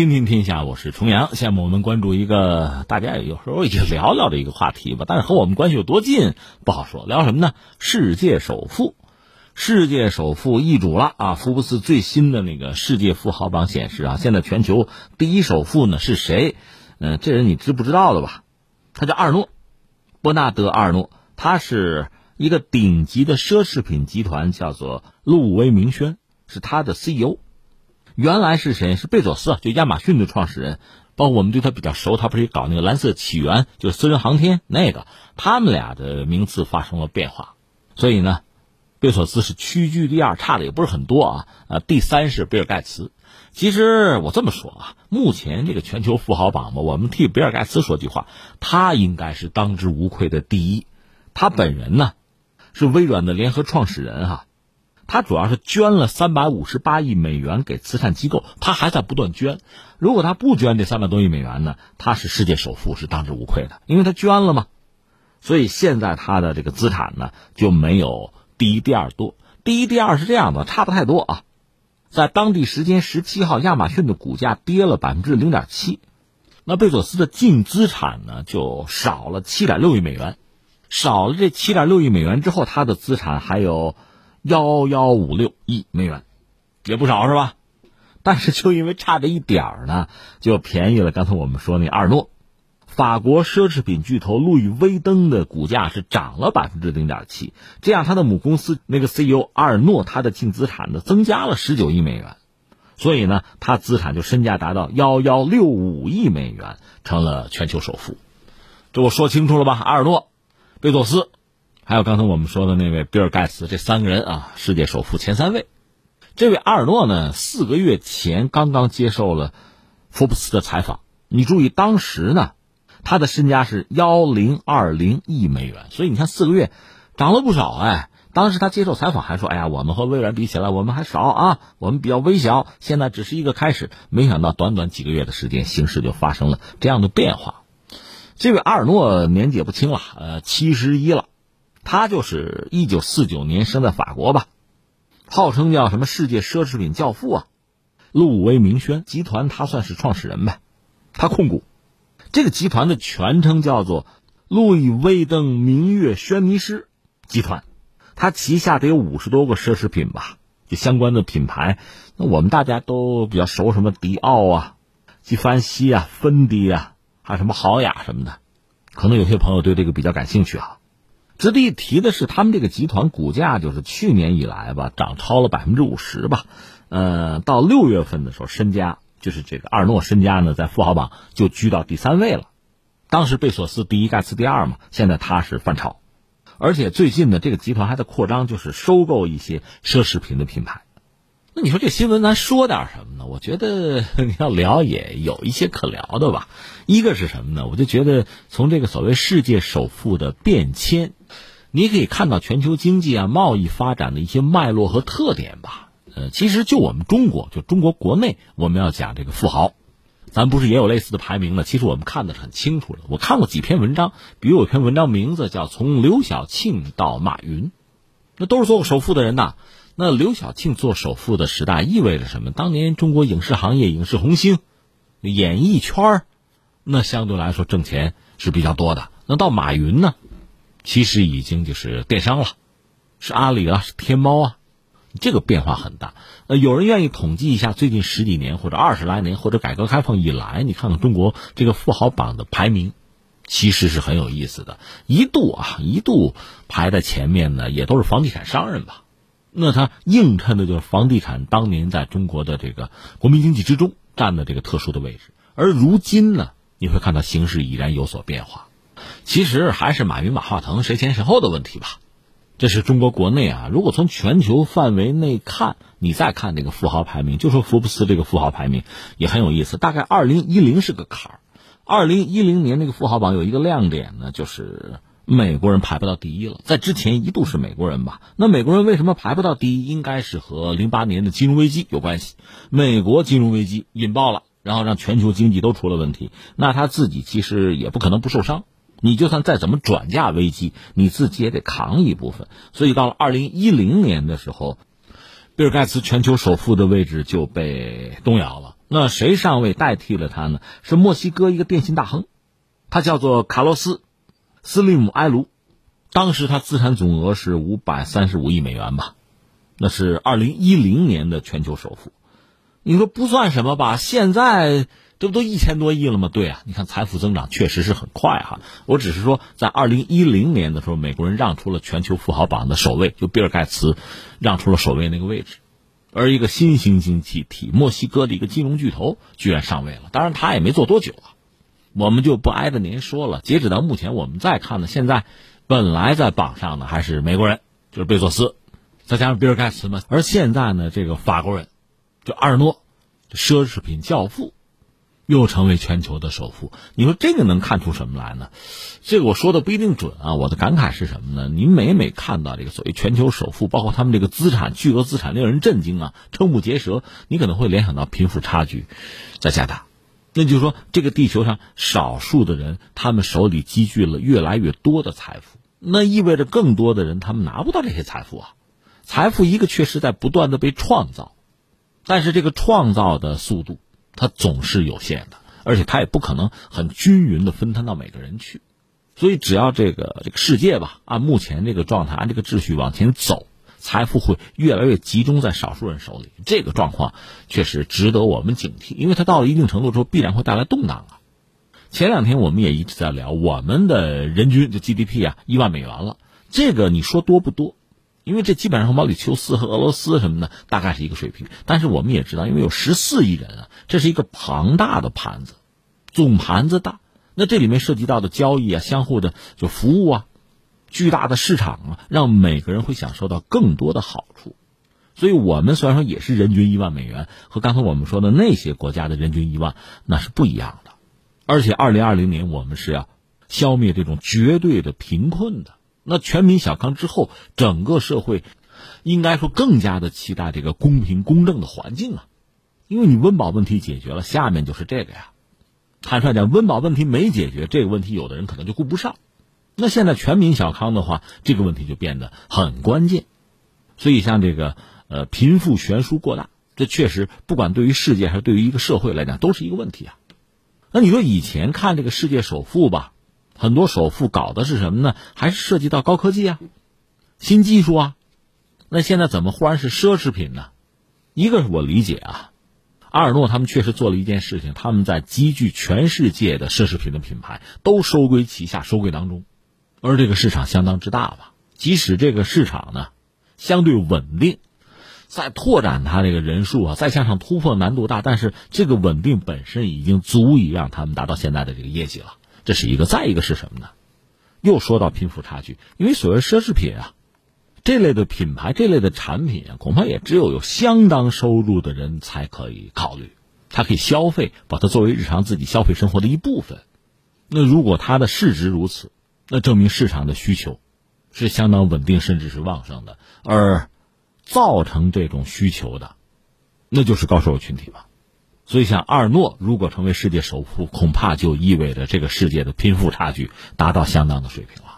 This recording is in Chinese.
听听天下，我是重阳。下面我们关注一个大家有时候也聊聊的一个话题吧，但是和我们关系有多近不好说。聊什么呢？世界首富，世界首富易主了啊！福布斯最新的那个世界富豪榜显示啊，现在全球第一首富呢是谁？嗯，这人你知不知道的吧？他叫阿尔诺，伯纳德·阿尔诺，他是一个顶级的奢侈品集团，叫做路威明轩，是他的 CEO。原来是谁？是贝佐斯，就亚马逊的创始人。包括我们对他比较熟，他不是搞那个蓝色起源，就是私人航天那个。他们俩的名次发生了变化，所以呢，贝索斯是屈居第二，差的也不是很多啊。呃，第三是比尔盖茨。其实我这么说啊，目前这个全球富豪榜嘛，我们替比尔盖茨说句话，他应该是当之无愧的第一。他本人呢，是微软的联合创始人哈。他主要是捐了三百五十八亿美元给慈善机构，他还在不断捐。如果他不捐这三百多亿美元呢，他是世界首富，是当之无愧的，因为他捐了嘛。所以现在他的这个资产呢就没有第一、第二多。第一、第二是这样的，差不太多啊。在当地时间十七号，亚马逊的股价跌了百分之零点七，那贝佐斯的净资产呢就少了七点六亿美元。少了这七点六亿美元之后，他的资产还有。幺幺五六亿美元，也不少是吧？但是就因为差这一点儿呢，就便宜了。刚才我们说那阿尔诺，法国奢侈品巨头路易威登的股价是涨了百分之零点七，这样他的母公司那个 CEO 阿尔诺他的净资产呢增加了十九亿美元，所以呢，他资产就身价达到幺幺六五亿美元，成了全球首富。这我说清楚了吧？阿尔诺，贝佐斯。还有刚才我们说的那位比尔盖茨，这三个人啊，世界首富前三位。这位阿尔诺呢，四个月前刚刚接受了福布斯的采访。你注意，当时呢，他的身家是幺零二零亿美元，所以你看四个月涨了不少哎。当时他接受采访还说：“哎呀，我们和微软比起来，我们还少啊，我们比较微小，现在只是一个开始。”没想到短短几个月的时间，形势就发生了这样的变化。这位阿尔诺年纪也不轻了，呃，七十一了。他就是一九四九年生在法国吧，号称叫什么世界奢侈品教父啊，路威明轩集团他算是创始人呗，他控股这个集团的全称叫做路易威登明月轩尼诗集团，他旗下得有五十多个奢侈品吧，就相关的品牌，那我们大家都比较熟，什么迪奥啊、纪梵希啊、芬迪啊，还有什么豪雅什么的，可能有些朋友对这个比较感兴趣啊。值得一提的是，他们这个集团股价就是去年以来吧，涨超了百分之五十吧。呃，到六月份的时候，身家就是这个阿尔诺身家呢，在富豪榜就居到第三位了。当时贝索斯第一，盖茨第二嘛，现在他是反超。而且最近呢，这个集团还在扩张，就是收购一些奢侈品的品牌。那你说这新闻咱说点什么？觉得 你要聊也有一些可聊的吧。一个是什么呢？我就觉得从这个所谓世界首富的变迁。你可以看到全球经济啊、贸易发展的一些脉络和特点吧。呃，其实就我们中国，就中国国内，我们要讲这个富豪，咱不是也有类似的排名呢？其实我们看的是很清楚的。我看过几篇文章，比如有篇文章名字叫《从刘晓庆到马云》，那都是做过首富的人呐。那刘晓庆做首富的时代意味着什么？当年中国影视行业影视红星，演艺圈那相对来说挣钱是比较多的。那到马云呢？其实已经就是电商了，是阿里啊，是天猫啊，这个变化很大。呃，有人愿意统计一下最近十几年或者二十来年或者改革开放以来，你看看中国这个富豪榜的排名，其实是很有意思的。一度啊，一度排在前面的，也都是房地产商人吧。那它映衬的就是房地产当年在中国的这个国民经济之中占的这个特殊的位置。而如今呢，你会看到形势已然有所变化。其实还是马云、马化腾谁前谁后的问题吧，这是中国国内啊。如果从全球范围内看，你再看这个富豪排名，就说福布斯这个富豪排名也很有意思。大概二零一零是个坎儿，二零一零年那个富豪榜有一个亮点呢，就是美国人排不到第一了。在之前一度是美国人吧？那美国人为什么排不到第一？应该是和零八年的金融危机有关系。美国金融危机引爆了，然后让全球经济都出了问题，那他自己其实也不可能不受伤。你就算再怎么转嫁危机，你自己也得扛一部分。所以到了二零一零年的时候，比尔盖茨全球首富的位置就被动摇了。那谁上位代替了他呢？是墨西哥一个电信大亨，他叫做卡洛斯·斯利姆埃卢。当时他资产总额是五百三十五亿美元吧，那是二零一零年的全球首富。你说不算什么吧？现在这不都一千多亿了吗？对啊，你看财富增长确实是很快哈。我只是说，在二零一零年的时候，美国人让出了全球富豪榜的首位，就比尔盖茨让出了首位那个位置。而一个新兴经济体墨西哥的一个金融巨头居然上位了，当然他也没做多久啊，我们就不挨着您说了。截止到目前，我们再看呢，现在本来在榜上的还是美国人，就是贝佐斯，再加上比尔盖茨嘛，而现在呢，这个法国人，就阿尔诺，奢侈品教父。又成为全球的首富，你说这个能看出什么来呢？这个我说的不一定准啊。我的感慨是什么呢？你每每看到这个所谓全球首富，包括他们这个资产巨额资产，令人震惊啊，瞠目结舌。你可能会联想到贫富差距在加大，那就是说，这个地球上少数的人，他们手里积聚了越来越多的财富，那意味着更多的人他们拿不到这些财富啊。财富一个确实在不断的被创造，但是这个创造的速度。它总是有限的，而且它也不可能很均匀的分摊到每个人去，所以只要这个这个世界吧，按目前这个状态，按这个秩序往前走，财富会越来越集中在少数人手里。这个状况确实值得我们警惕，因为它到了一定程度之后，必然会带来动荡啊。前两天我们也一直在聊，我们的人均的 GDP 啊，一万美元了，这个你说多不多？因为这基本上和毛里求斯和俄罗斯什么的大概是一个水平，但是我们也知道，因为有十四亿人啊，这是一个庞大的盘子，总盘子大，那这里面涉及到的交易啊、相互的就服务啊、巨大的市场啊，让每个人会享受到更多的好处。所以，我们虽然说也是人均一万美元，和刚才我们说的那些国家的人均一万那是不一样的。而且，二零二零年我们是要消灭这种绝对的贫困的。那全民小康之后，整个社会应该说更加的期待这个公平公正的环境啊，因为你温饱问题解决了，下面就是这个呀。坦率讲，温饱问题没解决，这个问题有的人可能就顾不上。那现在全民小康的话，这个问题就变得很关键。所以像这个呃贫富悬殊过大，这确实不管对于世界还是对于一个社会来讲，都是一个问题啊。那你说以前看这个世界首富吧？很多首富搞的是什么呢？还是涉及到高科技啊、新技术啊？那现在怎么忽然是奢侈品呢？一个是我理解啊，阿尔诺他们确实做了一件事情，他们在积聚全世界的奢侈品的品牌都收归旗下，收归当中，而这个市场相当之大吧。即使这个市场呢相对稳定，再拓展它这个人数啊，再向上突破难度大，但是这个稳定本身已经足以让他们达到现在的这个业绩了。这是一个，再一个是什么呢？又说到贫富差距，因为所谓奢侈品啊，这类的品牌、这类的产品啊，恐怕也只有有相当收入的人才可以考虑，他可以消费，把它作为日常自己消费生活的一部分。那如果它的市值如此，那证明市场的需求是相当稳定，甚至是旺盛的，而造成这种需求的，那就是高收入群体吧。所以，像阿尔诺如果成为世界首富，恐怕就意味着这个世界的贫富差距达到相当的水平了。